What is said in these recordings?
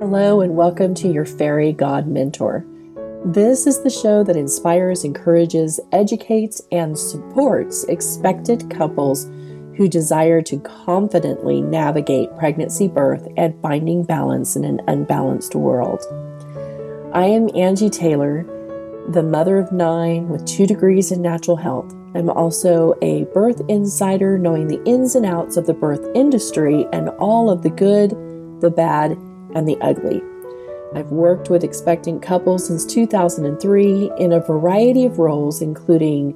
Hello, and welcome to your Fairy God Mentor. This is the show that inspires, encourages, educates, and supports expected couples who desire to confidently navigate pregnancy, birth, and finding balance in an unbalanced world. I am Angie Taylor, the mother of nine with two degrees in natural health. I'm also a birth insider, knowing the ins and outs of the birth industry and all of the good, the bad, and the ugly. I've worked with expectant couples since 2003 in a variety of roles, including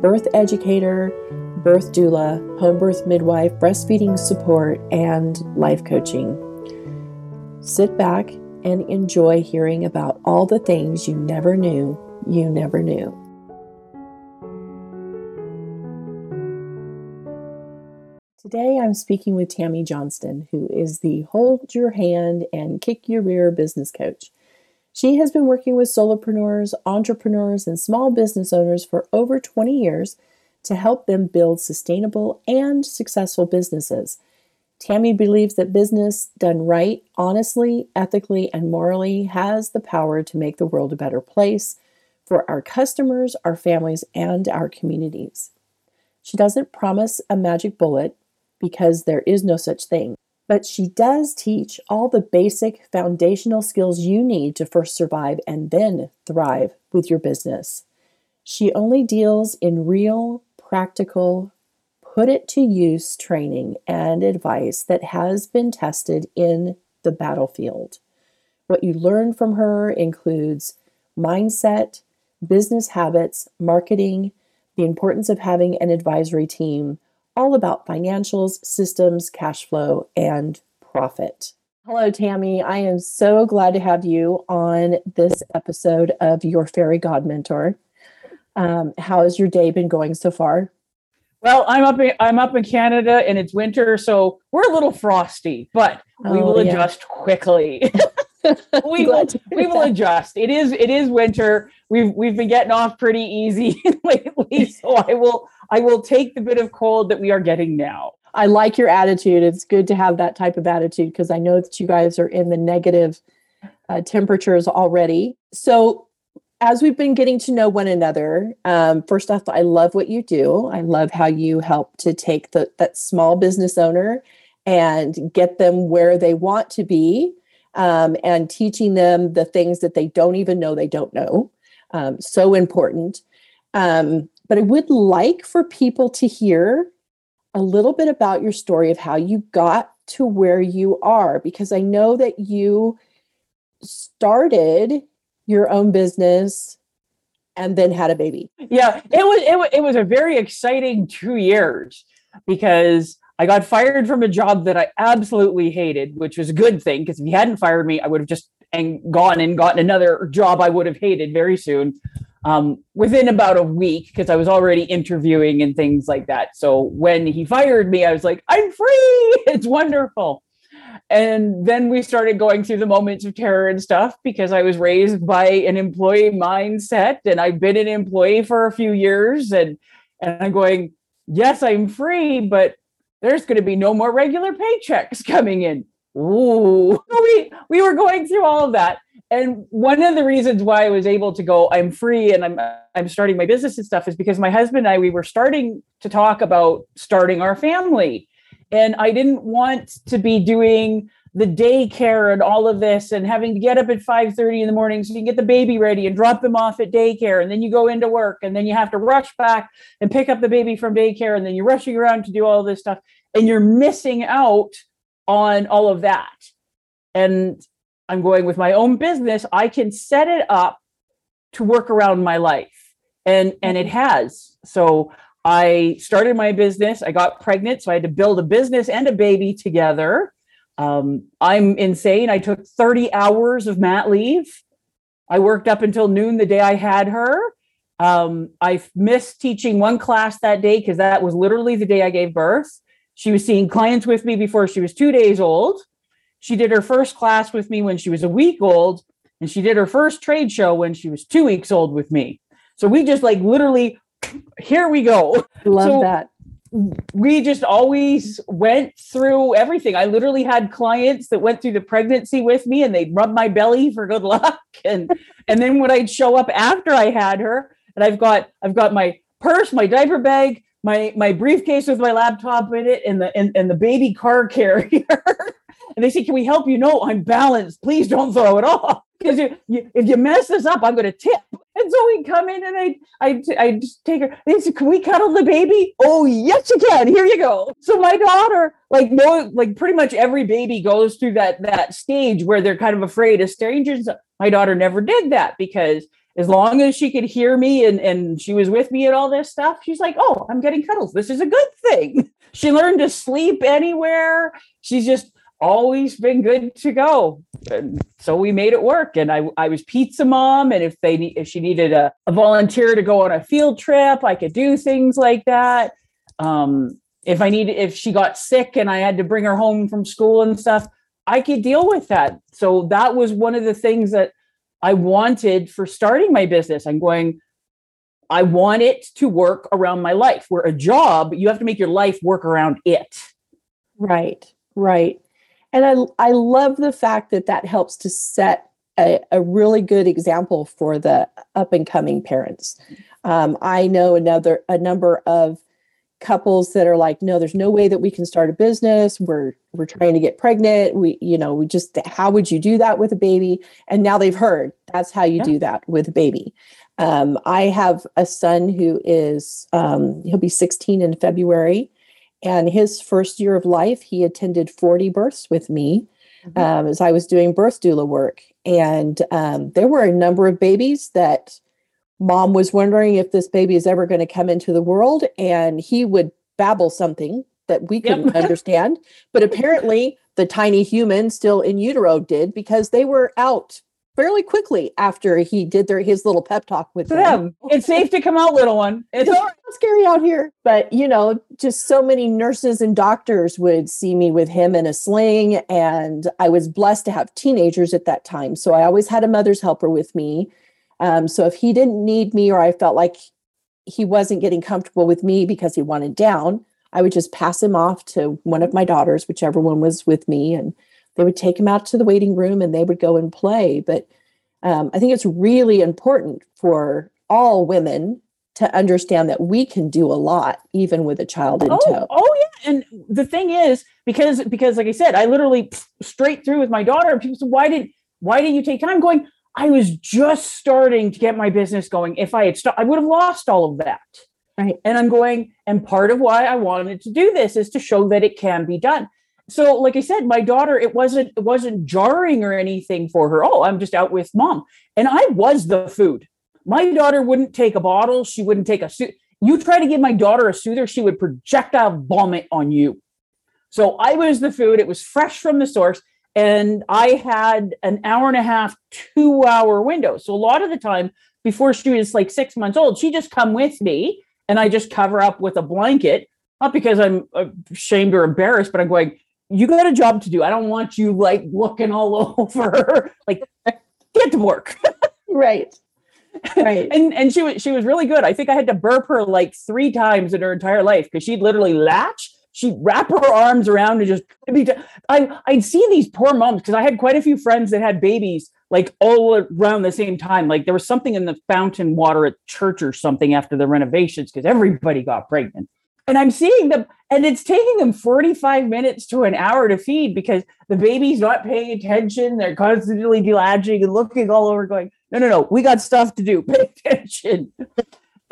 birth educator, birth doula, home birth midwife, breastfeeding support, and life coaching. Sit back and enjoy hearing about all the things you never knew you never knew. Today, I'm speaking with Tammy Johnston, who is the Hold Your Hand and Kick Your Rear business coach. She has been working with solopreneurs, entrepreneurs, and small business owners for over 20 years to help them build sustainable and successful businesses. Tammy believes that business done right, honestly, ethically, and morally has the power to make the world a better place for our customers, our families, and our communities. She doesn't promise a magic bullet, because there is no such thing. But she does teach all the basic foundational skills you need to first survive and then thrive with your business. She only deals in real, practical, put it to use training and advice that has been tested in the battlefield. What you learn from her includes mindset, business habits, marketing, the importance of having an advisory team, all about financials, systems, cash flow, and profit. Hello, Tammy. I am so glad to have you on this episode of Your Fairy God Mentor. Um, how has your day been going so far? Well, I'm up in, I'm up in Canada and it's winter, so we're a little frosty, but we oh, will yeah. adjust quickly. we will we will adjust. It is it is winter. We've we've been getting off pretty easy lately, so I will I will take the bit of cold that we are getting now. I like your attitude. It's good to have that type of attitude because I know that you guys are in the negative uh, temperatures already. So, as we've been getting to know one another, um, first off, I love what you do. I love how you help to take the, that small business owner and get them where they want to be um, and teaching them the things that they don't even know they don't know. Um, so important. Um, but I would like for people to hear a little bit about your story of how you got to where you are, because I know that you started your own business and then had a baby. Yeah, it was it was, it was a very exciting 2 years because I got fired from a job that I absolutely hated, which was a good thing because if he hadn't fired me, I would have just and gone and gotten another job I would have hated very soon um, within about a week because I was already interviewing and things like that. So when he fired me, I was like, I'm free. It's wonderful. And then we started going through the moments of terror and stuff because I was raised by an employee mindset and I've been an employee for a few years. And, and I'm going, yes, I'm free, but there's going to be no more regular paychecks coming in. Ooh, we, we were going through all of that and one of the reasons why I was able to go, I'm free and I'm I'm starting my business and stuff is because my husband and I we were starting to talk about starting our family. And I didn't want to be doing the daycare and all of this and having to get up at 5 30 in the morning so you can get the baby ready and drop them off at daycare and then you go into work and then you have to rush back and pick up the baby from daycare and then you're rushing around to do all this stuff and you're missing out on all of that and I'm going with my own business, I can set it up to work around my life. And and it has. So I started my business. I got pregnant, so I had to build a business and a baby together. Um, I'm insane. I took 30 hours of mat leave. I worked up until noon the day I had her. Um, I missed teaching one class that day because that was literally the day I gave birth. She was seeing clients with me before she was two days old. She did her first class with me when she was a week old, and she did her first trade show when she was two weeks old with me. So we just like literally, here we go. Love so, that. We just always went through everything. I literally had clients that went through the pregnancy with me and they'd rub my belly for good luck. And and then when I'd show up after I had her, and I've got I've got my purse, my diaper bag, my my briefcase with my laptop in it, and the and, and the baby car carrier. and they say, Can we help you? No, I'm balanced. Please don't throw it off. Because if you mess this up, I'm going to tip. And so we come in and I, I, I just take her. They said, "Can we cuddle the baby?" Oh, yes, you can. Here you go. So my daughter, like no, like pretty much every baby goes through that that stage where they're kind of afraid of strangers. My daughter never did that because as long as she could hear me and and she was with me and all this stuff, she's like, "Oh, I'm getting cuddles. This is a good thing." She learned to sleep anywhere. She's just always been good to go. And so we made it work. And I, I was pizza mom. And if they if she needed a, a volunteer to go on a field trip, I could do things like that. Um, if I needed, if she got sick and I had to bring her home from school and stuff, I could deal with that. So that was one of the things that I wanted for starting my business. I'm going, I want it to work around my life. Where a job, you have to make your life work around it. Right, right. And I, I love the fact that that helps to set a, a really good example for the up and coming parents. Um, I know another a number of couples that are like, no, there's no way that we can start a business. We're we're trying to get pregnant. We, you know, we just how would you do that with a baby? And now they've heard that's how you yeah. do that with a baby. Um, I have a son who is um, he'll be 16 in February, and his first year of life, he attended 40 births with me mm-hmm. um, as I was doing birth doula work. And um, there were a number of babies that mom was wondering if this baby is ever going to come into the world. And he would babble something that we couldn't yep. understand. But apparently, the tiny human still in utero did because they were out fairly quickly after he did their his little pep talk with them. them. It's safe to come out, little one. It's scary out here. But you know, just so many nurses and doctors would see me with him in a sling. And I was blessed to have teenagers at that time. So I always had a mother's helper with me. Um, so if he didn't need me or I felt like he wasn't getting comfortable with me because he wanted down, I would just pass him off to one of my daughters, whichever one was with me. And they would take him out to the waiting room and they would go and play. But um, I think it's really important for all women to understand that we can do a lot even with a child in oh, tow. Oh yeah, and the thing is because because like I said, I literally straight through with my daughter. People said, "Why did why did you take time?" I'm going. I was just starting to get my business going. If I had stopped, I would have lost all of that. Right. And I'm going, and part of why I wanted to do this is to show that it can be done so like i said my daughter it wasn't it wasn't jarring or anything for her. Oh i'm just out with mom. And i was the food. My daughter wouldn't take a bottle. She wouldn't take a suit you try to give my daughter a soother she would projectile vomit on you. So i was the food. It was fresh from the source. And i had an hour and a half two hour window. So a lot of the time before she was like six months old she just come with me and i just cover up with a blanket. Not because i'm uh, ashamed or embarrassed but i'm going you got a job to do. I don't want you like looking all over. like, get to work. right. Right. and and she was she was really good. I think I had to burp her like three times in her entire life because she'd literally latch. She'd wrap her arms around and just be. I I'd see these poor moms because I had quite a few friends that had babies like all around the same time. Like there was something in the fountain water at church or something after the renovations because everybody got pregnant and I'm seeing them, and it's taking them 45 minutes to an hour to feed because the baby's not paying attention. They're constantly delaging and looking all over, going, No, no, no, we got stuff to do. Pay attention.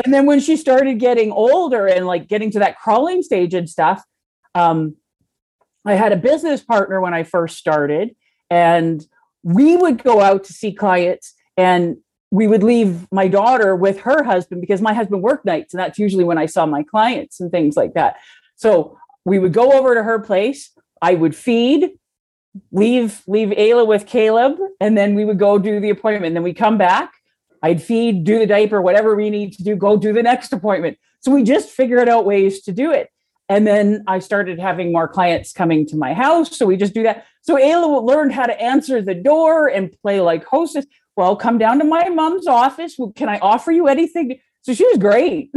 and then when she started getting older and like getting to that crawling stage and stuff, um, I had a business partner when I first started, and we would go out to see clients and we would leave my daughter with her husband because my husband worked nights and that's usually when I saw my clients and things like that. So we would go over to her place. I would feed, leave leave Ayla with Caleb, and then we would go do the appointment. And then we come back. I'd feed, do the diaper, whatever we need to do, go do the next appointment. So we just figured out ways to do it. And then I started having more clients coming to my house. So we just do that. So Ayla learned how to answer the door and play like hostess well, come down to my mom's office. Can I offer you anything? So she was great.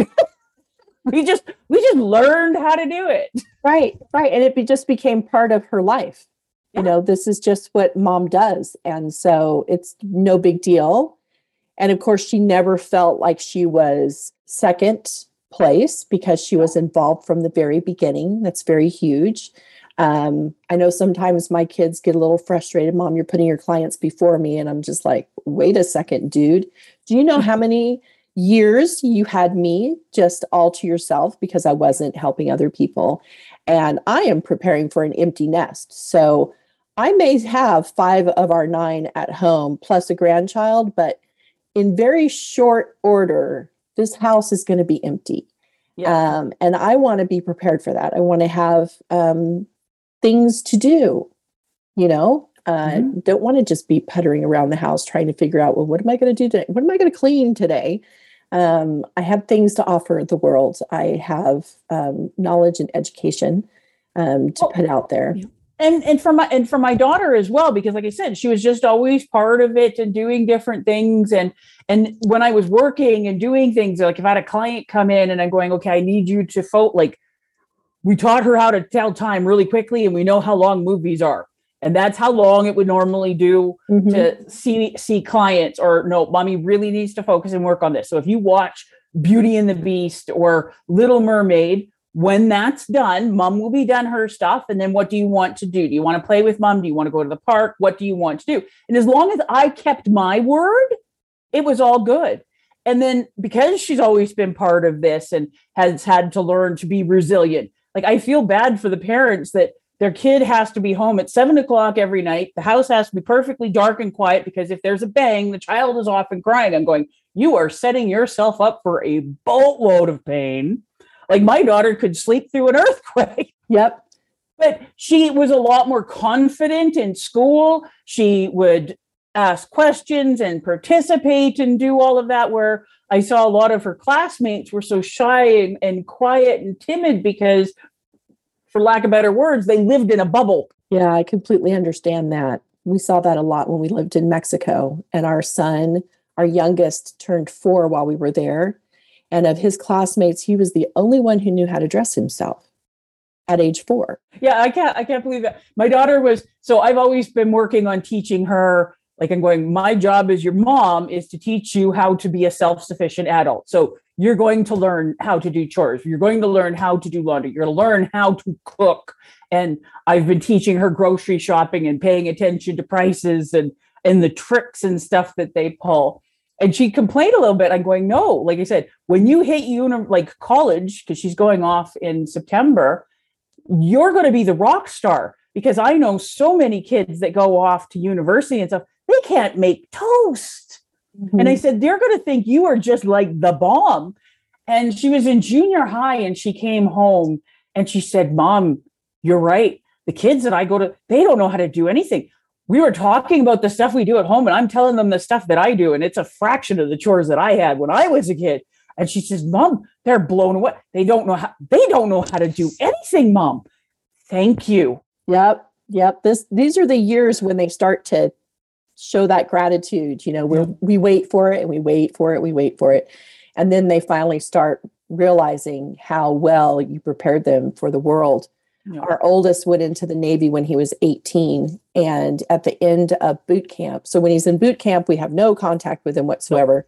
we just we just learned how to do it. Right, right. And it be, just became part of her life. Yeah. You know, this is just what mom does. And so it's no big deal. And of course, she never felt like she was second place because she was involved from the very beginning. That's very huge. Um, I know sometimes my kids get a little frustrated. Mom, you're putting your clients before me. And I'm just like, wait a second, dude. Do you know how many years you had me just all to yourself because I wasn't helping other people? And I am preparing for an empty nest. So I may have five of our nine at home plus a grandchild, but in very short order, this house is going to be empty. Yeah. Um, and I want to be prepared for that. I want to have um, things to do, you know, uh, Mhm. don't want to just be puttering around the house trying to figure out, well, what am I going to do today? What am I going to clean today? Um, I have things to offer the world. I have um, knowledge and education um, to Well, put out there. yeah. and and for my and for my daughter as well because like i said she was just always part of it and doing different things and and when i was working and doing things like if i had a client come in and i'm going okay i need you to vote like we taught her how to tell time really quickly and we know how long movies are. And that's how long it would normally do Mhm. to see see clients or no mommy really needs to focus and work on this. So if you watch beauty and the beast or little mermaid when that's done mom will be done her stuff and then what do you want to do? Do you want to play with mom? Do you want to go to the park? What do you want to do? And as long as i kept my word it was all good. And then because she's always been part of this and has had to learn to be resilient like i feel bad for the parents that their kid has to be home at seven o'clock every night. The house has to be perfectly dark and quiet because if there's a bang, the child is off and crying. I'm going, you are setting yourself up for a boatload of pain. Like my daughter could sleep through an earthquake, Yep. but she was a lot more confident in school. She would ask questions and participate and do all of that. Where I saw a lot of her classmates were so shy and, and quiet and timid because, for lack of better words, they lived in a bubble. Yeah, I completely understand that. We saw that a lot when we lived in Mexico, and our son, our youngest, turned four while we were there. And of his classmates, he was the only one who knew how to dress himself at age four. Yeah, I can't I can't believe that. My daughter was so I've always been working on teaching her like I'm going my job as your mom is to teach you how to be a self-sufficient adult. So you're going to learn how to do chores. You're going to learn how to do laundry. You're going to learn how to cook. And I've been teaching her grocery shopping and paying attention to prices and and the tricks and stuff that they pull. And she complained a little bit. I'm going, no, like I said, when you hit uni- like college, because she's going off in September, you're going to be the rock star because I know so many kids that go off to university and stuff, they can't make toast. And I mm-hmm. said, they're going to think you are just like the bomb. And she was in junior high and she came home and she said, Mom, you're right. The kids that I go to, they don't know how to do anything. We were talking about the stuff we do at home, and I'm telling them the stuff that I do, and it's a fraction of the chores that I had when I was a kid. And she says, Mom, they're blown away. They don't know how they don't know how to do anything, Mom. Thank you. Yep. Yep. This these are the years when they start to show that gratitude. You know, we we wait for it and we wait for it, we wait for it. And then they finally start realizing how well you prepared them for the world. Yeah. Our oldest went into the Navy when he was 18. And at the end of boot camp, so when he's in boot camp, we have no contact with him whatsoever.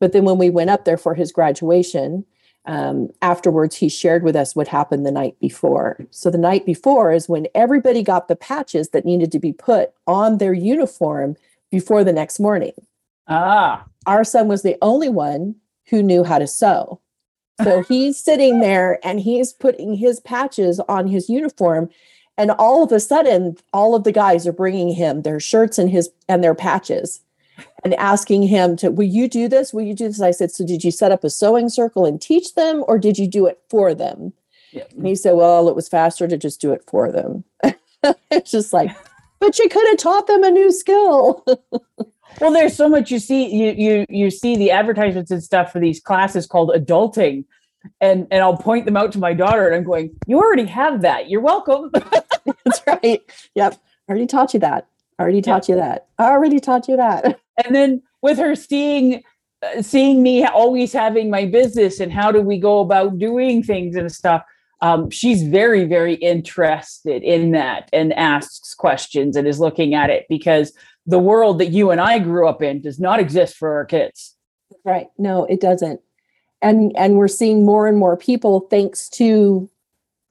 But then when we went up there for his graduation, um, afterwards, he shared with us what happened the night before. So the night before is when everybody got the patches that needed to be put on their uniform before the next morning. Ah, Our son was the only one who knew how to sew. So he's sitting there and he's putting his patches on his uniform. And all of a sudden, all of the guys are bringing him their shirts and his and their patches and asking him to, will you do this? Will you do this? I said, so did you set up a sewing circle and teach them or did you do it for them? yeah. And he said, well, it was faster to just do it for them. it's just like, but you could have taught them a new skill. Well, there's so much you see. You you you see the advertisements and stuff for these classes called adulting, and and I'll point them out to my daughter, and I'm going, "You already have that. You're welcome." That's right. Yep. Already taught you that. Already taught you that. I already taught you that. And then with her seeing seeing me always having my business and how do we go about doing things and stuff um, she's very very interested in that and asks questions and is looking at it because the world that you and i grew up in does not exist for our kids. Right. No it doesn't. And and we're seeing more and more people thanks to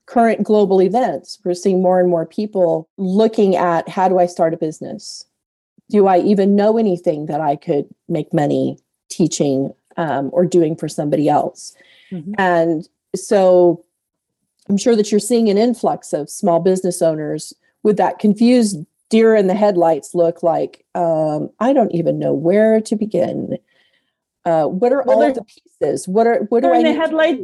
current global events we're seeing more and more people looking at how do i start a business do i even know anything that i could make money teaching um, or doing for somebody else mm-hmm. and so i'm sure that you're seeing an influx of small business owners with that confused deer in the headlights look like um, i don't even know where to begin uh, what are well, all the pieces? What are what do I in the headlight?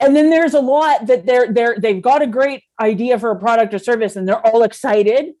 And then there's a lot that they're they're they've got a great idea for a product or service, and they're all excited,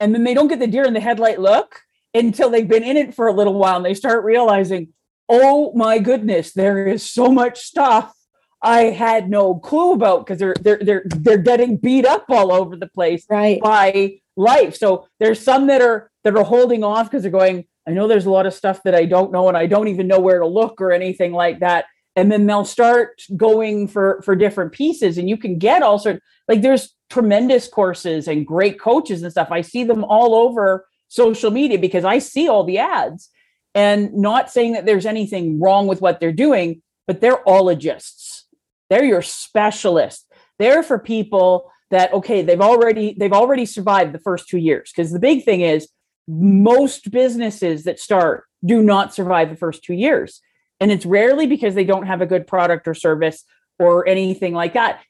and then they don't get the deer in the headlight look until they've been in it for a little while, and they start realizing, oh my goodness, there is so much stuff I had no clue about because they're they're they're they're getting beat up all over the place right. by life. So there's some that are that are holding off because they're going, I know there's a lot of stuff that I don't know and I don't even know where to look or anything like that. And then they'll start going for for different pieces and you can get all sorts like there's tremendous courses and great coaches and stuff. I see them all over social media because I see all the ads. And not saying that there's anything wrong with what they're doing, but they're ologists. They're your specialists. They're for people that okay, they've already they've already survived the first two years. Because the big thing is most businesses that start do not survive the first two years. And it's rarely because they don't have a good product or service or anything like that.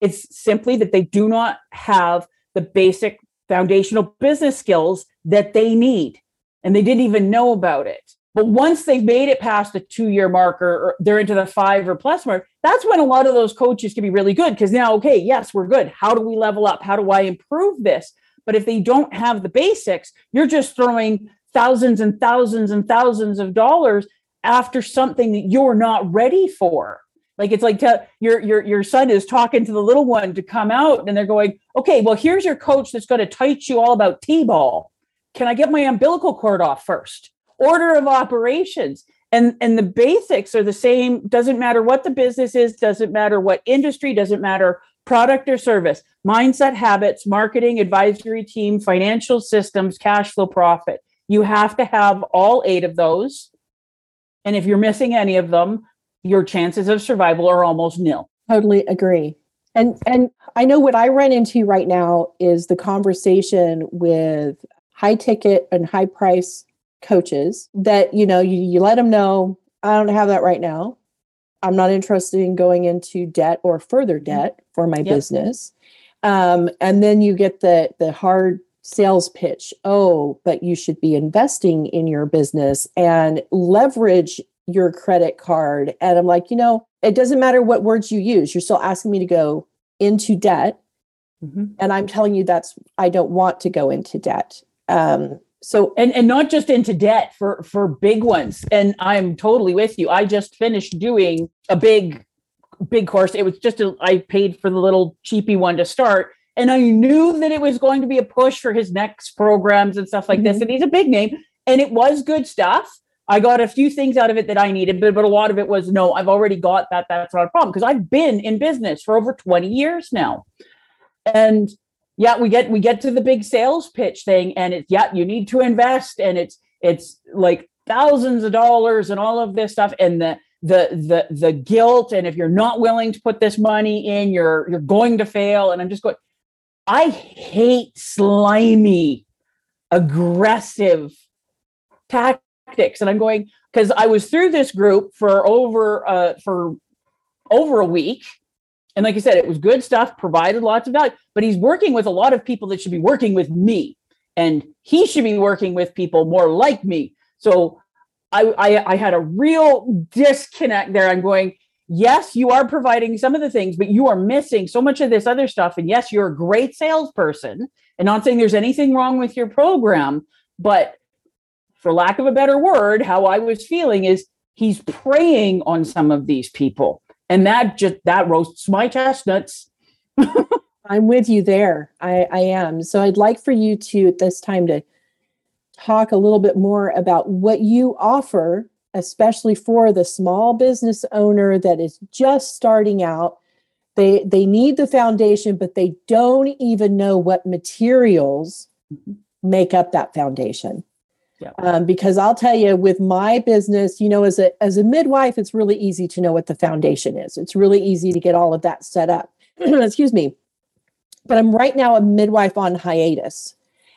It's simply that they do not have the basic foundational business skills that they need. And they didn't even know about it. But once they've made it past the two year marker or they're into the five or plus mark, that's when a lot of those coaches can be really good because now, okay, yes, we're good. How do we level up? How do I improve this? But if they don't have the basics, you're just throwing thousands and thousands and thousands of dollars after something that you're not ready for. Like it's like to, your your your son is talking to the little one to come out, and they're going, "Okay, well, here's your coach that's going to teach you all about t-ball. Can I get my umbilical cord off first? Order of operations." and and the basics are the same doesn't matter what the business is doesn't matter what industry doesn't matter product or service, mindset, habits, marketing, advisory team, financial systems, cash flow, profit. You have to have all eight of those. And if you're missing any of them, your chances of survival are almost nil. Totally agree. And and I know what I run into right now is the conversation with high ticket and high price coaches that you know you, you let them know I don't have that right now. I'm not interested in going into debt or further mm-hmm. debt for my yep. business. Um, and then you get the the hard sales pitch. Oh, but you should be investing in your business and leverage your credit card. And I'm like, you know, it doesn't matter what words you use. You're still asking me to go into debt. Mm-hmm. And I'm telling you that's I don't want to go into debt. Um, so and and not just into debt for for big ones and i'm totally with you i just finished doing a big big course it was just a, I paid for the little cheapy one to start and i knew that it was going to be a push for his next programs and stuff like mm-hmm. this and he's a big name and it was good stuff i got a few things out of it that i needed but, but a lot of it was no i've already got that that's not a problem because i've been in business for over 20 years now and yeah, we get we get to the big sales pitch thing, and it's yeah, you need to invest, and it's it's like thousands of dollars and all of this stuff, and the the the the guilt, and if you're not willing to put this money in, you're you're going to fail. And I'm just going, I hate slimy, aggressive tactics, and I'm going because I was through this group for over uh for over a week and like I said, it was good stuff, provided lots of value, but he's working with a lot of people that should be working with me. And he should be working with people more like me. So I, I, I had a real disconnect there. I'm going, yes, you are providing some of the things, but you are missing so much of this other stuff. And yes, you're a great salesperson. And not saying there's anything wrong with your program, but for lack of a better word, how I was feeling is he's preying on some of these people and that just that roasts my chestnuts i'm with you there i i am so i'd like for you to at this time to talk a little bit more about what you offer, especially for the small business owner that is just starting out. They, they need the foundation, but they don't even know what materials Mhm. make up that foundation. Yeah. Um, because I'll tell you, with my business, you know, as a as a midwife, it's really easy to know what the foundation is. It's really easy to get all of that set up. Excuse me. But I'm right now a midwife on hiatus.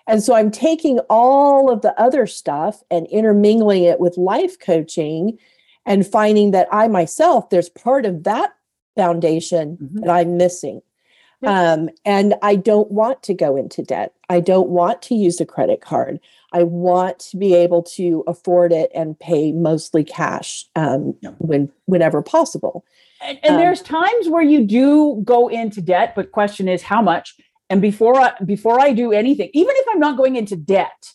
And so I'm taking all of the other stuff and intermingling it with life coaching and finding that I myself, there's part of that foundation Mhm. that I'm missing. Um, and I don't want to go into debt. I don't want to use a credit card. I want to be able to afford it and pay mostly cash um, Yeah. when whenever possible. And, and Um, there's times where you do go into debt, but question is how much. And before I before I do anything, even if I'm not going into debt,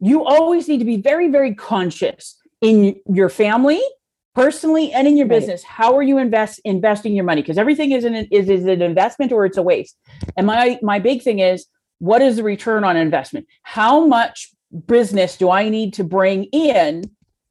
you always need to be very very conscious in your family, personally, and in your business. How are you invest investing your money? Because everything is an is, is an investment or it's a waste. And my my big thing is what is the return on investment? How much business do I need to bring in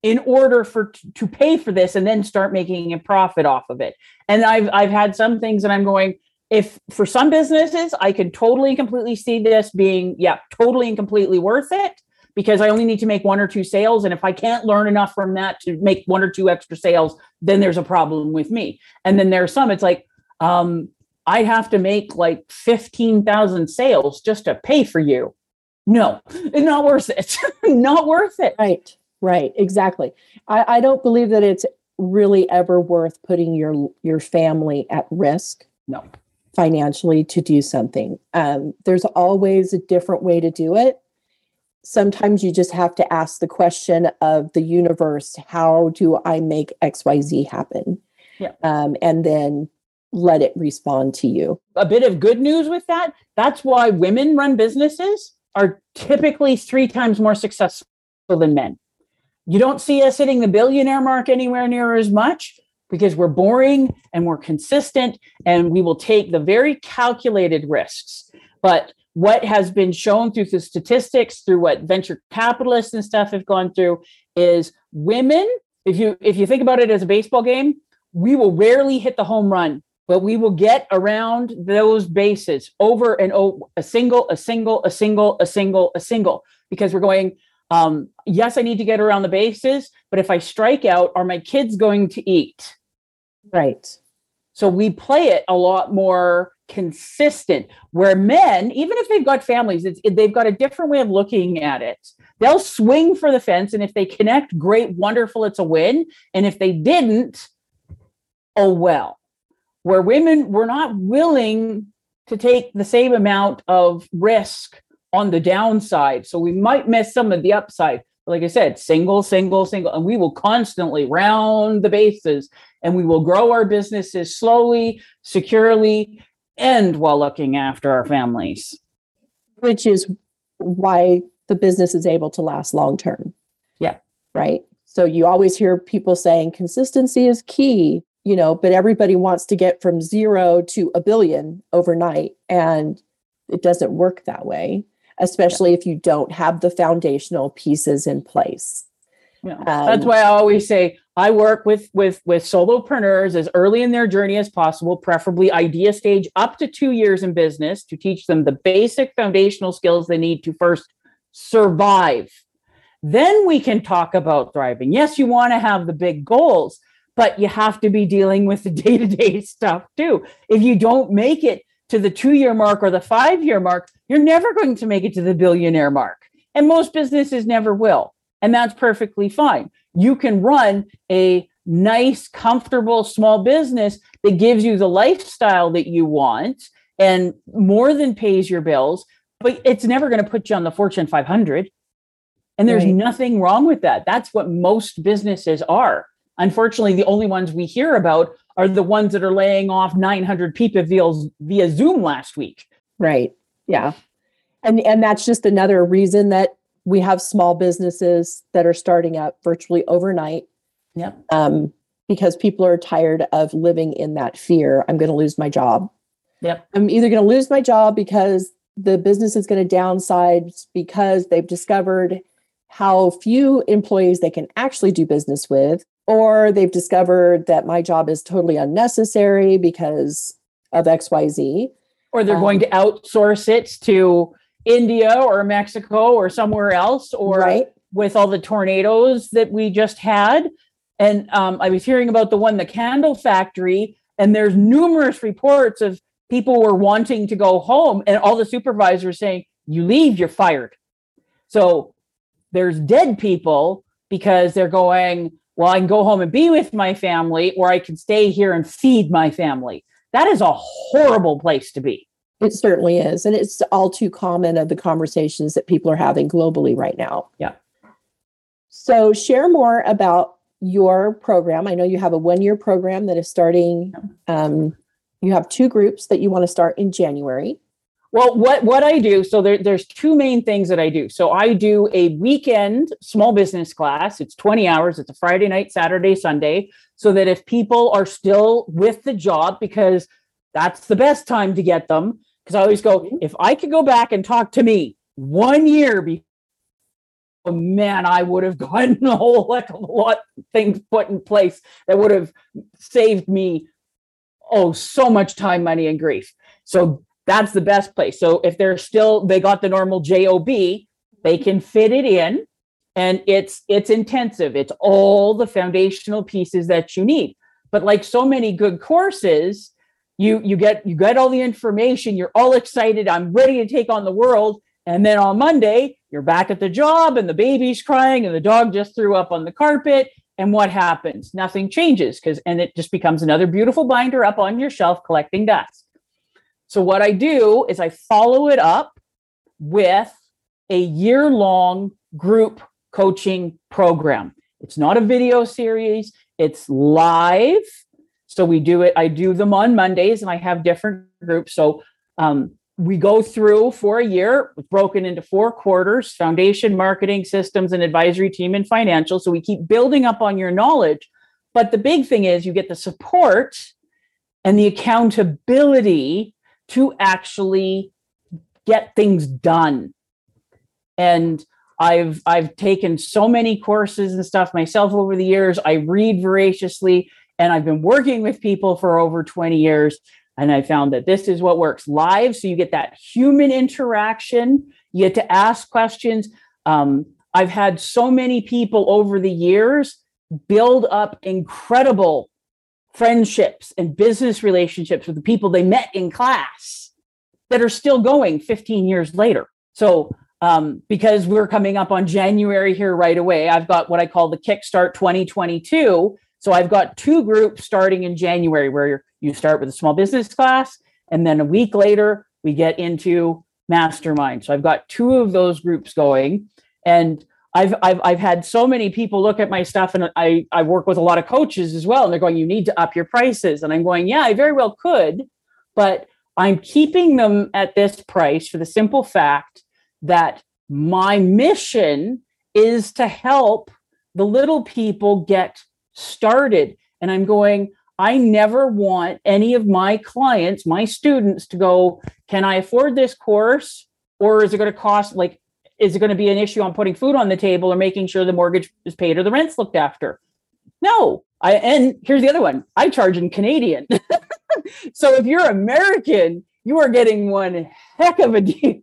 in order for to pay for this and then start making a profit off of it. And I've I've had some things that I'm going if for some businesses I can totally and completely see this being yeah, totally and completely worth it because I only need to make one or two sales and if I can't learn enough from that to make one or two extra sales, then there's a problem with me. And then there's some it's like um I have to make like 15,000 sales just to pay for you. No, it's not worth it. not worth it. Right, right, exactly. I, I don't believe that it's really ever worth putting your your family at risk No. financially to do something. Um, there's always a different way to do it. Sometimes you just have to ask the question of the universe: How do I make X Y Z happen? Yeah. Um, and then let it respond to you. a bit of good news with that. That's why women run businesses are typically three times more successful than men. You don't see us hitting the billionaire mark anywhere near as much because we're boring and we're consistent and we will take the very calculated risks. But what has been shown through the statistics, through what venture capitalists and stuff have gone through, is women, if you if you think about it as a baseball game, we will rarely hit the home run but we will get around those bases over and over a single a single a single a single a single because we're going um, yes i need to get around the bases but if i strike out are my kids going to eat Right. so we play it a lot more consistent where men even if they've got families they've got a different way of looking at it they'll swing for the fence and if they connect great wonderful it's a win and if they didn't oh well where women were not willing to take the same amount of risk on the downside. So we might miss some of the upside. Like I said, single, single, single, and we will constantly round the bases and we will grow our businesses slowly, securely, and while looking after our families. Which is why the business is able to last long term. Yeah. Right. So you always hear people saying consistency is key, you know, but everybody wants to get from zero to a billion overnight. And it doesn't work that way, especially if you don't have the foundational pieces in place. Yeah. That's Um, why I always say I work with with with solopreneurs as early in their journey as possible, preferably idea stage up to 2 years in business to teach them the basic foundational skills they need to first survive. Then we can talk about thriving. Yes, you want to have the big goals, but you have to be dealing with the day-to-day stuff too. If you don't make it to the 2-year mark or the 5-year mark, you're never going to make it to the billionaire mark. And most businesses never will and that's perfectly fine. You can run a nice, comfortable small business that gives you the lifestyle that you want and more than pays your bills, but it's never going to put you on the Fortune 500. And there's Right. nothing wrong with that. That's what most businesses are. Unfortunately, the only ones we hear about are the ones that are laying off 900 people via, via Zoom last week. Right. Yeah. And and that's just another reason that we have small businesses that are starting up virtually overnight. Yep. Um, because people are tired of living in that fear. I'm going to lose my job. Yep. I'm either going to lose my job because the business is going to downsize because they've discovered how few employees they can actually do business with, or they've discovered that my job is totally unnecessary because of XYZ. Or they're um, going to outsource it to India or Mexico or somewhere else, or right. with all the tornadoes that we just had. And um, I was hearing about the one, the candle factory, and there's numerous reports of people were wanting to go home, and all the supervisors saying, "You leave, you're fired." So there's dead people because they're going, "Well, I can go home and be with my family, or I can stay here and feed my family." That is a horrible place to be. It certainly is. And it's all too common of the conversations that people are having globally right now. Yeah. So, share more about your program. I know you have a one year program that is starting. Um, you have two groups that you want to start in January. Well, what what I do, so there, there's two main things that I do. So I do a weekend small business class. It's 20 hours. It's a Friday night, Saturday, Sunday, so that if people are still with the job, because that's the best time to get them. Because I always go, mm-hmm. if I could go back and talk to me one year before oh, man, I would have gotten a whole heck of a lot of things put in place that would have saved me oh so much time, money, and grief. So that's the best place. So if they're still they got the normal job, they can fit it in, and it's it's intensive. It's all the foundational pieces that you need. But like so many good courses, you you get you get all the information. You're all excited. I'm ready to take on the world. And then on Monday, you're back at the job and the baby's crying and the dog just threw up on the carpet. And what happens? Nothing changes because, and it just becomes another beautiful binder up on your shelf collecting dust. So, what I do is I follow it up with a year long group coaching program. It's not a video series, it's live. So, we do it, I do them on Mondays and I have different groups. So, um, we go through for a year broken into four quarters foundation marketing systems and advisory team and financial. So we keep building up on your knowledge. But the big thing is you get the support and the accountability to actually get things done. And i've i've taken so many courses and stuff myself over the years. I read voraciously and i've been working with people for over 20 years and I found that this is what works live. So you get that human interaction, you get to ask questions. Um, I've had so many people over the years build up incredible friendships and business relationships with the people they met in class that are still going 15 years later. So, um, because we're coming up on January here right away, I've got what I call the Kickstart 2022. So, I've got two groups starting in January where you start with a small business class, and then a week later, we get into mastermind. So I've got two of those groups going. And I've, I've, I've had so many people look at my stuff, and I, I work with a lot of coaches as well. And they're going, You need to up your prices. And I'm going, Yeah, I very well could. But I'm keeping them at this price for the simple fact that my mission is to help the little people get started. And I'm going, I never want any of my clients, my students to go, can I afford this course? Or is it going to cost like, is it going to be an issue on putting food on the table or making sure the mortgage is paid or the rent's looked after? No. I and here's the other one. I charge in Canadian. so if you're American, you are getting one heck of a deal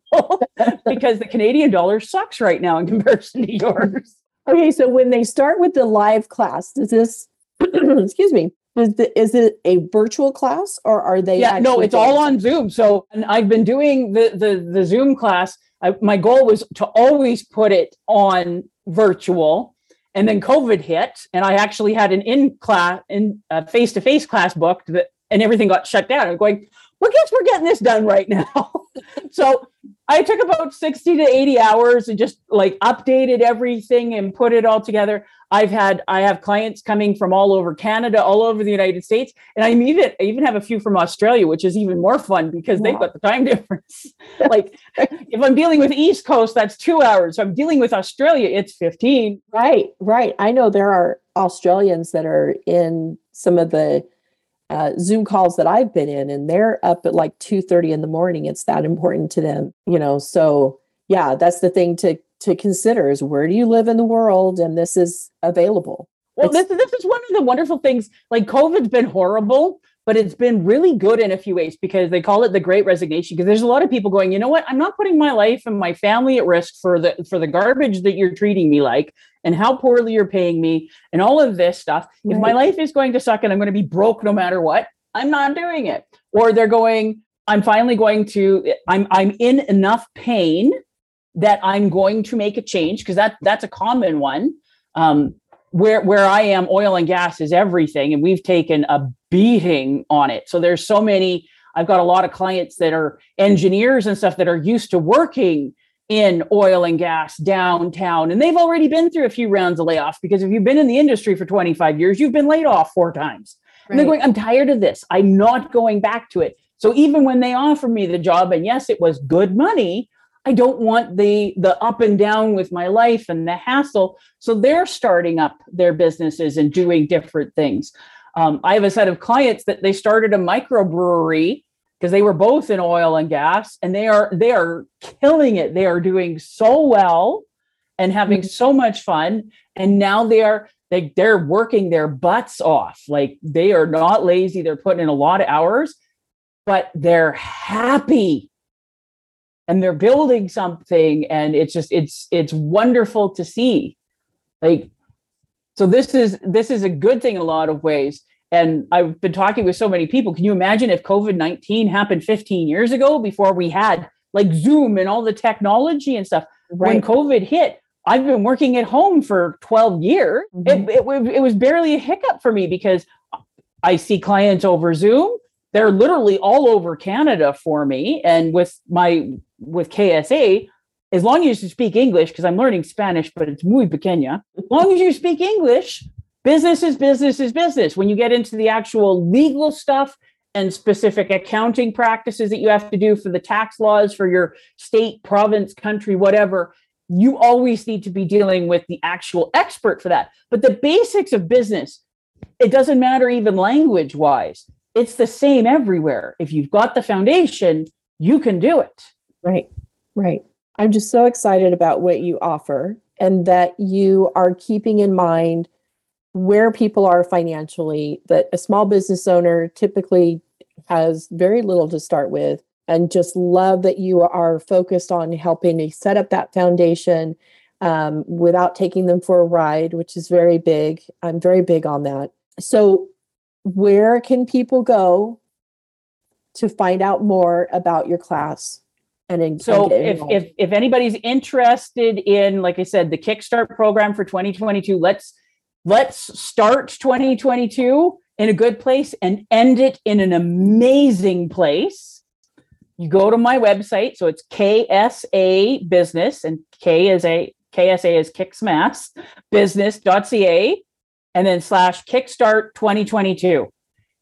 because the Canadian dollar sucks right now in comparison to yours. Okay, so when they start with the live class, does this excuse me is, the, is it a virtual class or are they? Yeah, no, it's all on Zoom. So, and I've been doing the the the Zoom class. I, my goal was to always put it on virtual, and then COVID hit, and I actually had an in uh, class in a face to face class booked that, and everything got shut down. I'm going. Well, guess we're getting this done right now. so I took about 60 to 80 hours and just like updated everything and put it all together. I've had I have clients coming from all over Canada, all over the United States, and I even I even have a few from Australia, which is even more fun because wow. they've got the time difference. like if I'm dealing with East Coast, that's two hours. If I'm dealing with Australia, it's 15. Right, right. I know there are Australians that are in some of the uh, Zoom calls that I've been in, and they're up at like two thirty in the morning. It's that important to them, you know. So yeah, that's the thing to to consider is where do you live in the world and this is available well this, this is one of the wonderful things like covid's been horrible but it's been really good in a few ways because they call it the great resignation because there's a lot of people going you know what i'm not putting my life and my family at risk for the for the garbage that you're treating me like and how poorly you're paying me and all of this stuff right. if my life is going to suck and i'm going to be broke no matter what i'm not doing it or they're going i'm finally going to i'm i'm in enough pain that i'm going to make a change because that that's a common one um, where where I am, oil and gas is everything, and we've taken a beating on it. So there's so many. I've got a lot of clients that are engineers and stuff that are used to working in oil and gas downtown, and they've already been through a few rounds of layoffs because if you've been in the industry for 25 years, you've been laid off four times. Right. And they're going, I'm tired of this. I'm not going back to it. So even when they offer me the job, and yes, it was good money, I don't want the the up and down with my life and the hassle. So they're starting up their businesses and doing different things. Um, I have a set of clients that they started a microbrewery because they were both in oil and gas, and they are they are killing it. They are doing so well and having mm-hmm. so much fun. And now they are they they're working their butts off. Like they are not lazy. They're putting in a lot of hours, but they're happy and they're building something and it's just it's it's wonderful to see like so this is this is a good thing in a lot of ways and i've been talking with so many people can you imagine if covid-19 happened 15 years ago before we had like zoom and all the technology and stuff right. when covid hit i've been working at home for 12 years mm-hmm. it, it, it was barely a hiccup for me because i see clients over zoom they're literally all over Canada for me. And with my with KSA, as long as you speak English, because I'm learning Spanish, but it's muy pequeña. As long as you speak English, business is business is business. When you get into the actual legal stuff and specific accounting practices that you have to do for the tax laws for your state, province, country, whatever, you always need to be dealing with the actual expert for that. But the basics of business, it doesn't matter even language wise it's the same everywhere. If you've got the foundation, you can do it. Right. Right. I'm just so excited about what you offer and that you are keeping in mind where people are financially, that a small business owner typically has very little to start with. And just love that you are focused on helping to set up that foundation um, without taking them for a ride, which is very big. I'm very big on that. So, where can people go to find out more about your class and in, so if, if if anybody's interested in like i said the kickstart program for 2022 let's let's start 2022 in a good place and end it in an amazing place you go to my website so it's ksa business and k is a ksa is kicks mass business.ca and then slash kickstart 2022.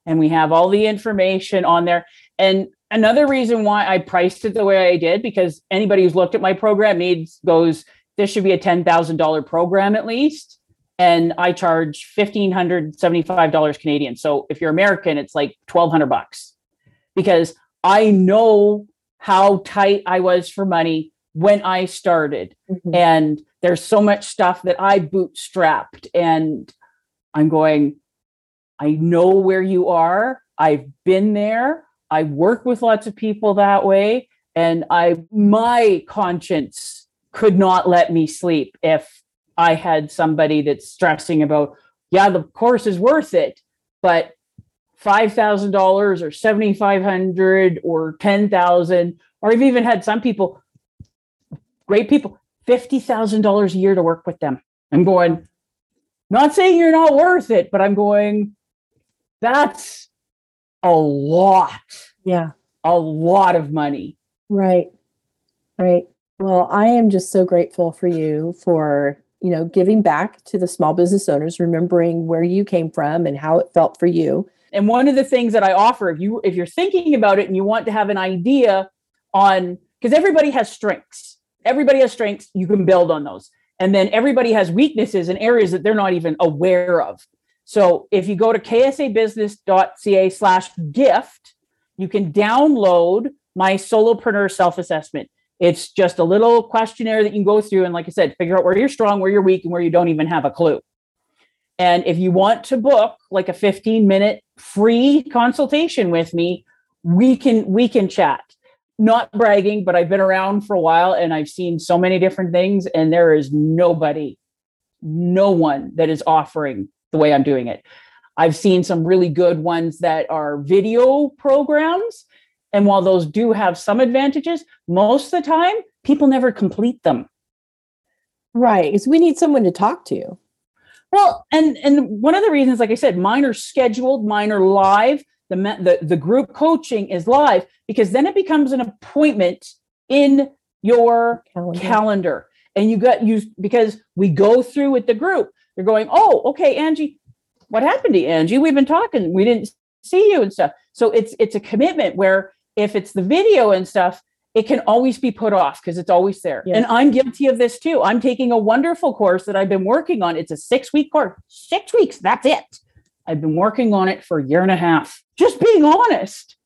And we have all the information on there. And another reason why I priced it the way I did, because anybody who's looked at my program needs goes, this should be a $10,000 program at least. And I charge $1,575 Canadian. So if you're American, it's like 1200 bucks because I know how tight I was for money when I started. Mm-hmm. And there's so much stuff that I bootstrapped and I'm going, I know where you are. I've been there. I work with lots of people that way. And I my conscience could not let me sleep if I had somebody that's stressing about, yeah, the course is worth it, but five thousand dollars or seventy five hundred or ten thousand, or I've even had some people, great people, fifty thousand dollars a year to work with them. I'm going, not saying you're not worth it, but I'm going, that's a lot. Yeah. A lot of money. Right. Right. Well, I am just so grateful for you for, you know, giving back to the small business owners, remembering where you came from and how it felt for you. And one of the things that I offer, if you if you're thinking about it and you want to have an idea on because everybody has strengths. Everybody has strengths, you can build on those. And then everybody has weaknesses and areas that they're not even aware of. So if you go to ksabusiness.ca slash gift, you can download my solopreneur self-assessment. It's just a little questionnaire that you can go through and, like I said, figure out where you're strong, where you're weak, and where you don't even have a clue. And if you want to book like a 15 minute free consultation with me, we can we can chat. Not bragging, but I've been around for a while and I've seen so many different things and there is nobody no one that is offering the way I'm doing it. I've seen some really good ones that are video programs and while those do have some advantages, most of the time people never complete them. Right. Because we need someone to talk to. Well, and and one of the reasons, like I said, mine are scheduled, mine are live. The the the group coaching is live because then it becomes an appointment in your calendar. calendar. And you got you because we go through with the group. You're going, oh, okay, Angie, what happened to you, Angie? We've been talking. We didn't see you and stuff. So it's it's a commitment where if it's the video and stuff, it can always be put off because it's always there. Yes. And I'm guilty of this too. I'm taking a wonderful course that I've been working on. It's a six week course, six weeks. That's it. I've been working on it for a year and a half, just being honest,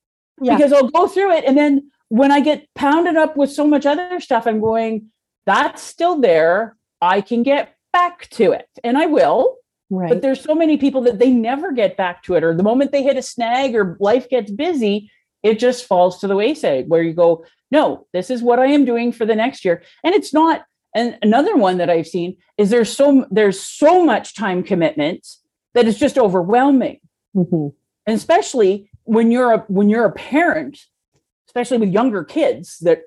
yeah. because I'll go through it. And then when I get pounded up with so much other stuff, I'm going, that's still there. I can get back to it. And I will. Right. But there's so many people that they never get back to it, or the moment they hit a snag or life gets busy, it just falls to the wayside where you go, no, this is what I am doing for the next year. And it's not, and another one that I've seen is there's so there's so much time commitment that it's just overwhelming. Mm-hmm. And especially when you're a when you're a parent, especially with younger kids that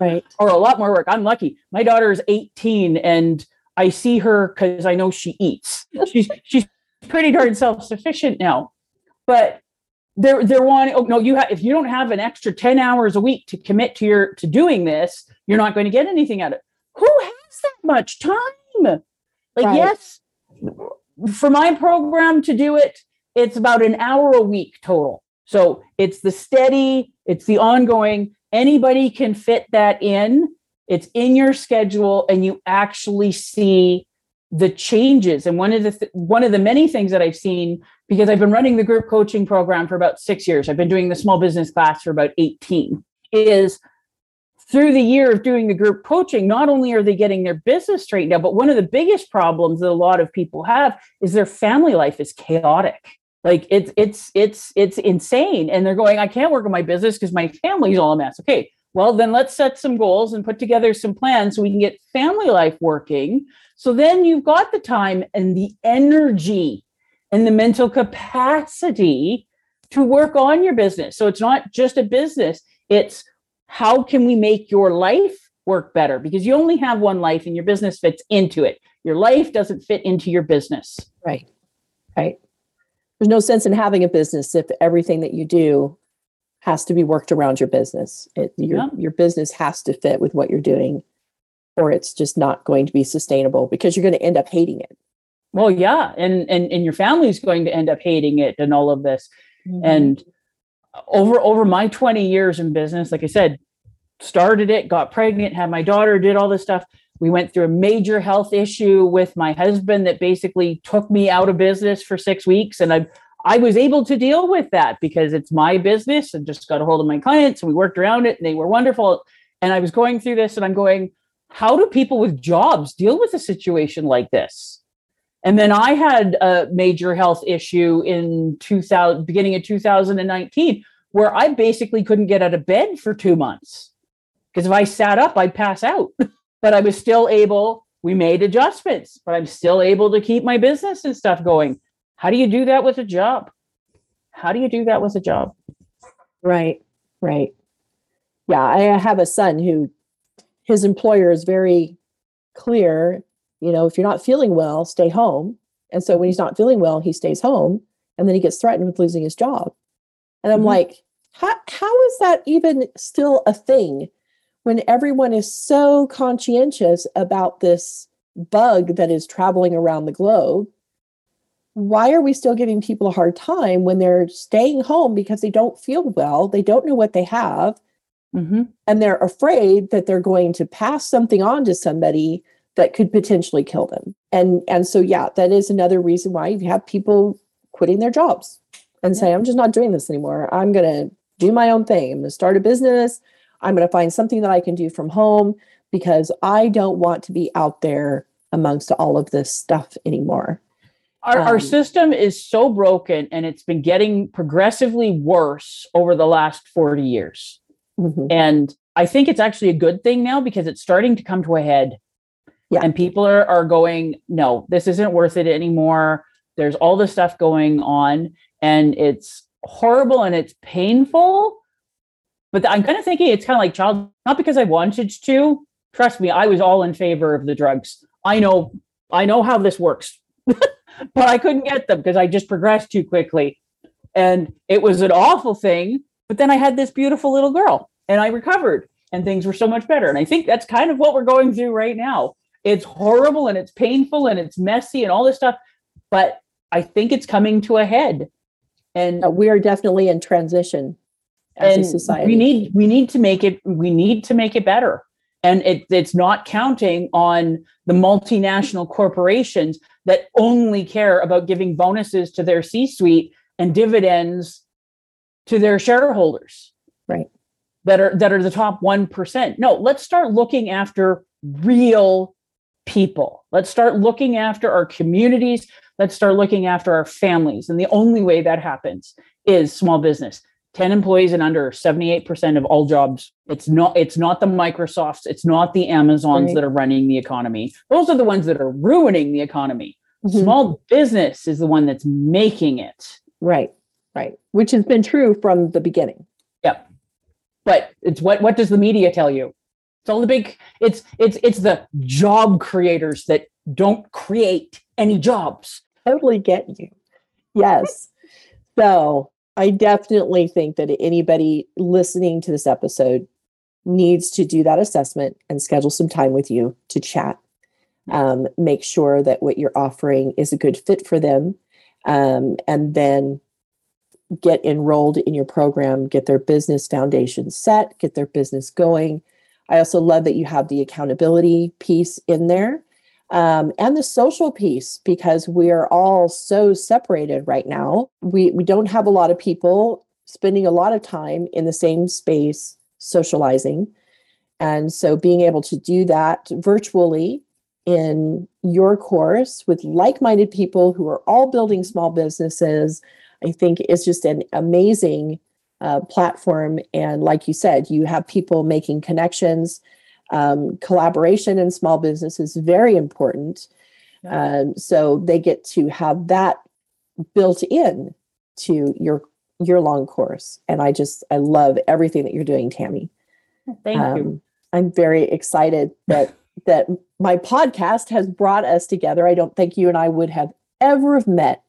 right. are a lot more work. I'm lucky. My daughter is 18 and I see her because I know she eats. She's she's pretty darn self-sufficient now. But they're they're wanting oh no you have if you don't have an extra 10 hours a week to commit to your to doing this you're not going to get anything out of it. Who has that much time? Like right. yes for my program to do it it's about an hour a week total. So it's the steady it's the ongoing. Anybody can fit that in. It's in your schedule and you actually see the changes. And one of the th- one of the many things that i've seen because i've been running the group coaching program for about 6 years. I've been doing the small business class for about 18 is through the year of doing the group coaching not only are they getting their business straightened out but one of the biggest problems that a lot of people have is their family life is chaotic. Like it's it's it's it's insane. And they're going i can't work on my business because my family's all a mess. Okay well, then let's set some goals and put together some plans so we can get family life working. So then you've got the time and the energy and the mental capacity to work on your business. So it's not just a business, it's how can we make your life work better? Because you only have one life and your business fits into it. Your life doesn't fit into your business. Right. Right. There's no sense in having a business if everything that you do has to be worked around your business. It, your yeah. your business has to fit with what you're doing, or it's just not going to be sustainable because you're going to end up hating it. Well, yeah, and and and your family's going to end up hating it and all of this. Mm-hmm. And over over my 20 years in business, like I said, started it, got pregnant, had my daughter, did all this stuff. We went through a major health issue with my husband that basically took me out of business for six weeks, and I I was able to deal with that because it's my business and just got a hold of my clients and we worked around it and they were wonderful. And I was going through this and I'm going, how do people with jobs deal with a situation like this? And then I had a major health issue in 2000, beginning of 2019, where I basically couldn't get out of bed for two months because if I sat up, I'd pass out. but I was still able, we made adjustments, but I'm still able to keep my business and stuff going. How do you do that with a job? How do you do that with a job? Right, right. Yeah, I have a son who his employer is very clear, you know, if you're not feeling well, stay home. And so when he's not feeling well, he stays home and then he gets threatened with losing his job. And I'm mm-hmm. like, how, how is that even still a thing when everyone is so conscientious about this bug that is traveling around the globe why are we still giving people a hard time when they're staying home because they don't feel well they don't know what they have mm-hmm. and they're afraid that they're going to pass something on to somebody that could potentially kill them and and so yeah that is another reason why you have people quitting their jobs and yeah. say i'm just not doing this anymore i'm going to do my own thing i'm going to start a business I'm going to find something that I can do from home because I don't want to be out there amongst all of this stuff anymore. Our, Um, our system is so broken and it's been getting progressively worse over the last 40 years. Mhm. And I think it's actually a good thing now because it's starting to come to a head. Yeah. And people are, are going, no, this isn't worth it anymore. There's all this stuff going on and it's horrible and it's painful. But I'm kind of thinking it's kind of like child, not because I wanted to. Trust me, I was all in favor of the drugs. I know, I know how this works, but I couldn't get them because I just progressed too quickly. And it was an awful thing. But then I had this beautiful little girl and I recovered and things were so much better. And I think that's kind of what we're going through right now. It's horrible and it's painful and it's messy and all this stuff, but I think it's coming to a head. And Uh, we are definitely in transition as a society. we need we need to make it we need to make it better. And it, it's not counting on the multinational corporations that only care about giving bonuses to their C-suite and dividends to their shareholders. Right. That are that are the top 1%. No, let's start looking after real people. Let's start looking after our communities. Let's start looking after our families. And the only way that happens is small business. 10 employees and under 78% of all jobs it's not it's not the microsofts it's not the amazons Right. that are running the economy those are the ones that are ruining the economy Mhm. small business is the one that's making it Right, right. Which has been true from the beginning. Yep but it's what what does the media tell you it's all the big it's it's it's the job creators that don't create any jobs Totally get you. Yes. so I definitely think that anybody listening to this episode needs to do that assessment and schedule some time with you to chat. Um, make sure that what you're offering is a good fit for them. Um, and then get enrolled in your program, get their business foundation set, get their business going. I also love that you have the accountability piece in there um, and the social piece because we are all so separated right now. We we don't have a lot of people spending a lot of time in the same space socializing, and so being able to do that virtually in your course with like-minded people who are all building small businesses, I think is just an amazing uh, platform. And like you said, you have people making connections um, collaboration in small business is very important. Yeah. Um, so they get to have that built in to your your long course. And I just I love everything that you're doing, Tammy. thank Um, you I'm very excited that that my podcast has brought us together. I don't think you and I would have ever have met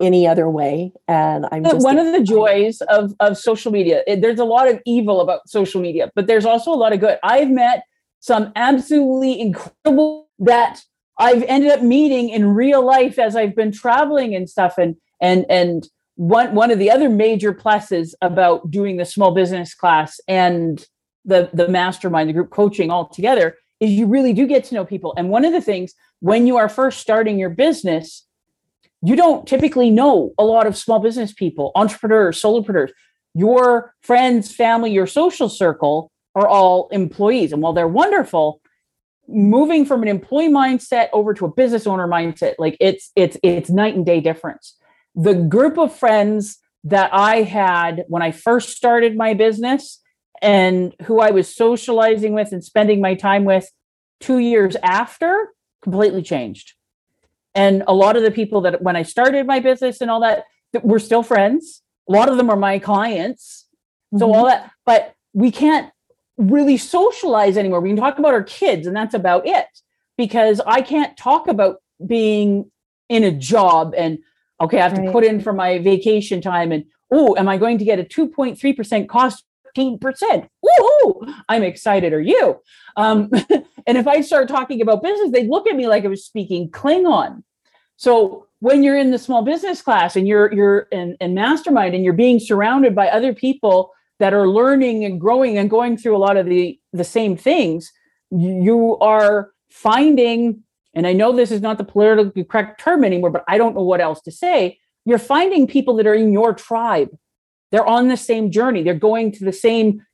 any other way. And I'm just one of the joys of, of social media it- there's a lot of evil about social media but there's also a lot of good i've met some absolutely incredible that i've ended up meeting in real life as i've been traveling and stuff and and and one one of the other major pluses about doing the small business class and the the mastermind the group coaching all together is you really do get to know people and one of the things when you are first starting your business you don't typically know a lot of small business people, entrepreneurs, solopreneurs. Your friends, family, your social circle are all employees. And while they're wonderful, moving from an employee mindset over to a business owner mindset, like it's it's it's night and day difference. The group of friends that I had when I first started my business and who I was socializing with and spending my time with 2 years after completely changed and a lot of the people that when i started my business and all that, that we're still friends a lot of them are my clients so Mhm. all that but we can't really socialize anymore we can talk about our kids and that's about it because i can't talk about being in a job and okay i have Right. to put in for my vacation time and oh am i going to get a 2.3% cost 15%. Woo! I'm excited. Are you? Um, and if I start talking about business, they'd look at me like I was speaking Klingon. So when you're in the small business class and you're you're in, in mastermind and you're being surrounded by other people that are learning and growing and going through a lot of the the same things, you are finding, and I know this is not the politically correct term anymore, but I don't know what else to say. You're finding people that are in your tribe. They're on the same journey. They're going to the same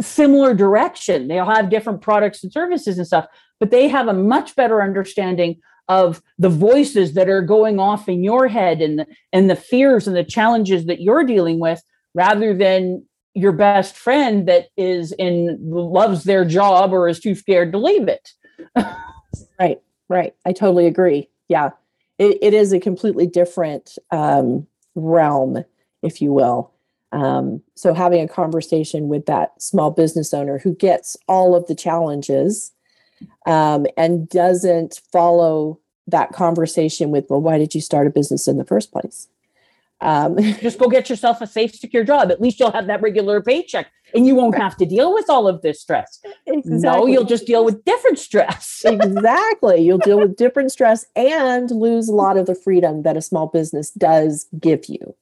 similar direction. They'll have different products and services and stuff, but they have a much better understanding of the voices that are going off in your head and the, and the fears and the challenges that you're dealing with rather than your best friend that is in loves their job or is too scared to leave it. right, right. I totally agree. Yeah, it, it is a completely different um, realm, if you will. Um, so having a conversation with that small business owner who gets all of the challenges um, and doesn't follow that conversation with, well, why did you start a business in the first place? Um, Just go get yourself a safe, secure job. At least you'll have that regular paycheck and you won't have to deal with all of this stress. Exactly. No, you'll just deal with different stress. exactly. You'll deal with different stress and lose a lot of the freedom that a small business does give you.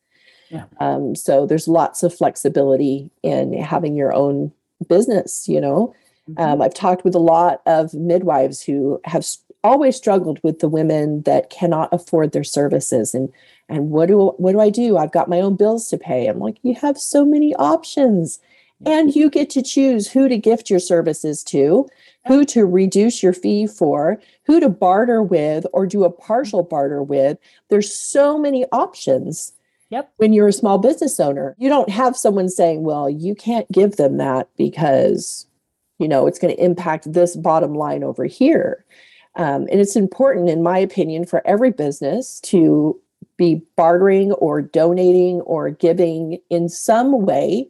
Yeah. Um, so there's lots of flexibility in having your own business, you know. Mm-hmm. Um, I've talked with a lot of midwives who have always struggled with the women that cannot afford their services and and what do what do I do? I've got my own bills to pay. I'm like, you have so many options. And you get to choose who to gift your services to, who to reduce your fee for, who to barter with or do a partial barter with. There's so many options Yep. When you're a small business owner, you don't have someone saying, well, you can't give them that because, you know, it's going to impact this bottom line over here. Um, and it's important, in my opinion, for every business to be bartering or donating or giving in some way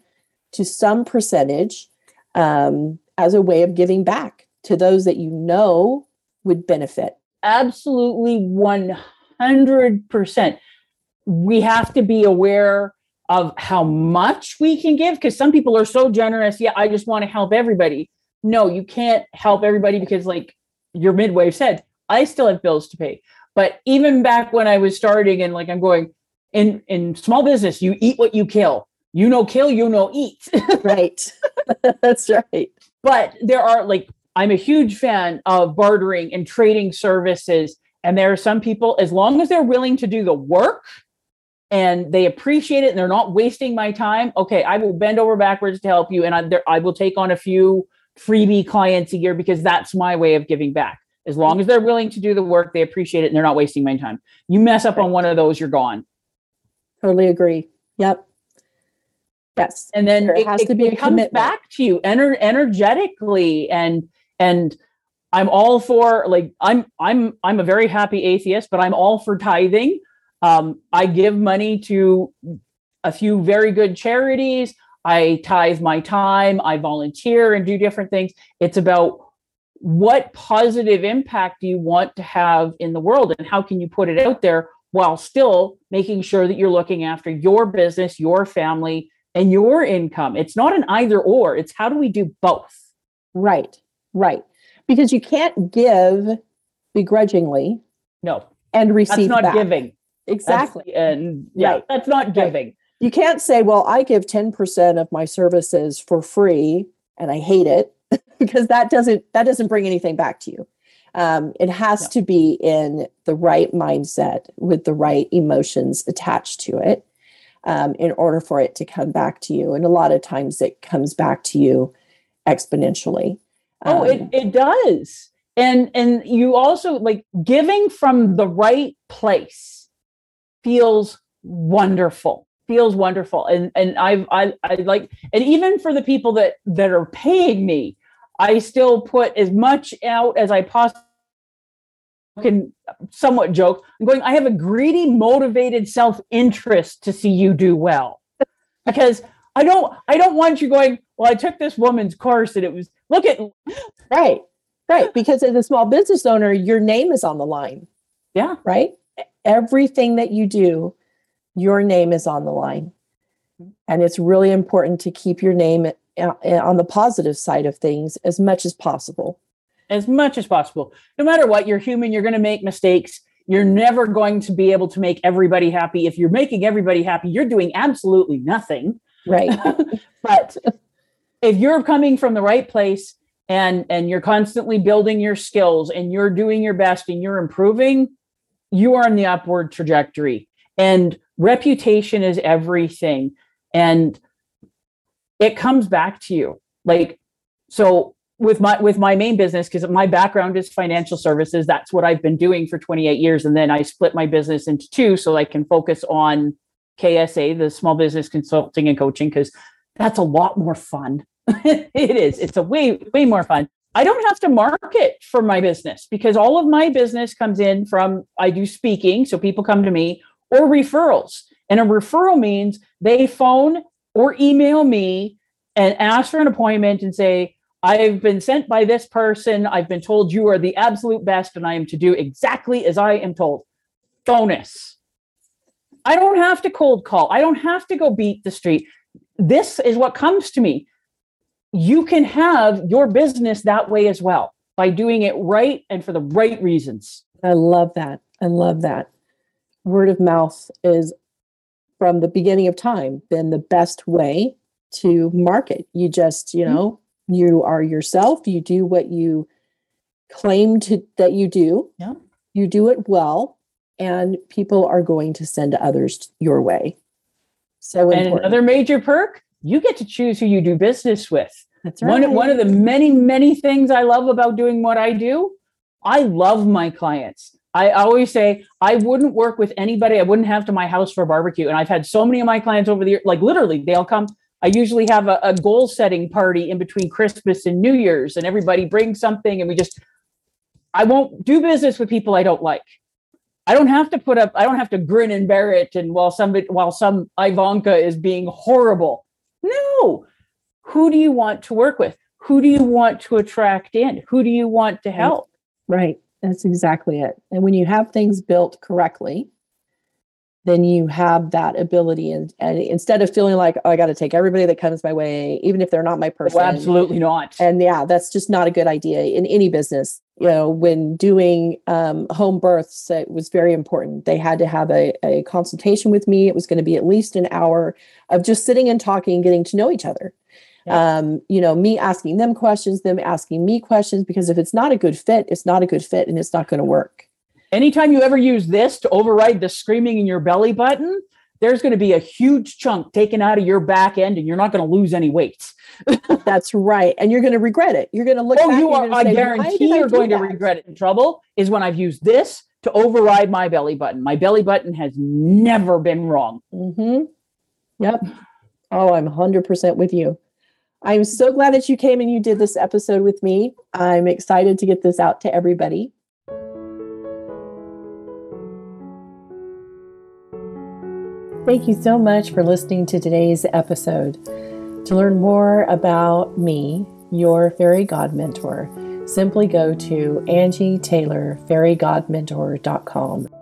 to some percentage um, as a way of giving back to those that you know would benefit. Absolutely 100% we have to be aware of how much we can give because some people are so generous. Yeah, I just want to help everybody. No, you can't help everybody because, like your midwife said, I still have bills to pay. But even back when I was starting and like I'm going in in small business, you eat what you kill. You know, kill, you know, eat. right. That's right. But there are like I'm a huge fan of bartering and trading services. And there are some people, as long as they're willing to do the work and they appreciate it and they're not wasting my time, okay, I will bend over backwards to help you and I, there, I will take on a few freebie clients a year because that's my way of giving back. As long as they're willing to do the work, they appreciate it and they're not wasting my time. You mess up right. on one of those, you're gone. Totally agree. Yep. Yes. And then it, has it, to be it comes commitment. back to you ener- energetically and and I'm all for like I'm I'm I'm a very happy atheist, but I'm all for tithing. Um, I give money to a few very good charities. I tithe my time. I volunteer and do different things. It's about what positive impact do you want to have in the world and how can you put it out there while still making sure that you're looking after your business, your family, and your income. It's not an either or, it's how do we do both? Right, right. Because you can't give begrudgingly. No. And receive. That's not back. giving. Exactly. And yeah, right. that's not giving. Right. You can't say, well, I give 10% of my services for free and I hate it because that doesn't that doesn't bring anything back to you. Um, it has no. to be in the right mindset with the right emotions attached to it um, in order for it to come back to you. And a lot of times it comes back to you exponentially. Oh, it, um, it does. And and you also like giving from the right place feels wonderful feels wonderful. And and I've, i i like and even for the people that that are paying me i still put as much out as i possibly can somewhat joke. I'm going i have a greedy motivated self-interest to see you do well. Because i don't i don't want you going well i took this woman's course and it was look at right right. Because as a small business owner your name is on the line. Yeah. Right everything that you do, your name is on the line. And it's really important to keep your name uh, on the positive side of things as much as possible. As much as possible. No matter what, you're human, you're going to make mistakes. You're never going to be able to make everybody happy. If you're making everybody happy, you're doing absolutely nothing. Right. but if you're coming from the right place and and you're constantly building your skills and you're doing your best and you're improving, you are on the upward trajectory and reputation is everything and it comes back to you. Like so with my with my main business because my background is financial services that's what i've been doing for 28 years and then i split my business into two so i can focus on ksa the small business consulting and coaching because that's a lot more fun. It is. It's a way way more fun i don't have to market for my business because all of my business comes in from i do speaking so people come to me or referrals and a referral means they phone or email me and ask for an appointment and say I've been sent by this person. I've been told you are the absolute best, and I am to do exactly as I am told. Bonus. I don't have to cold call. I don't have to go beat the street. This is what comes to me. You can have your business that way as well by doing it right and for the right reasons. I love that. I love that. Word of mouth is from the beginning of time been the best way to market. You just, you mm-hmm. know, you are yourself you do what you claim to that you do Yeah. you do it well and people are going to send others your way so And important. another major perk, you get to choose who you do business with. that's right One, one of the many, many things I love about doing what I do, I love my clients. I always say I wouldn't work with anybody I wouldn't have to my house for a barbecue. And I've had so many of my clients over the years, like literally, they'll come. I usually have a, a goal setting party in between Christmas and New Year's, and everybody brings something, and we just, I won't do business with people I don't like. I don't have to put up, I don't have to grin and bear it. And while somebody, while some Ivanka is being horrible, no. Who do you want to work with? Who do you want to attract in? Who do you want to help? right that's exactly it and when you have things built correctly then you have that ability and, and instead of feeling like oh, i got to take everybody that comes my way even if they're not my person Oh, absolutely not. and yeah that's just not a good idea in any business. You know when doing um, home births it was very important. They had to have a, a consultation with me. It was going to be at least an hour of just sitting and talking and getting to know each other. Yeah. um, you know me asking them questions them asking me questions because if it's not a good fit it's not a good fit and it's not going to work Anytime you ever use this to override the screaming in your belly button, there's going to be a huge chunk taken out of your back end and you're not going to lose any weight. that's right and you're going to regret it you're going to look Oh, you are, I say, guarantee you're going to regret it in trouble is when I've used this to override my belly button. My belly button has never been wrong. Mm-hmm. Yep. Oh, I'm 100% with you. I'm so glad that you came and you did this episode with me. I'm excited to get this out to everybody. Thank you so much for listening to today's episode. To learn more about me, your fairy god mentor, simply go to angietaylorfairygodmentor.com.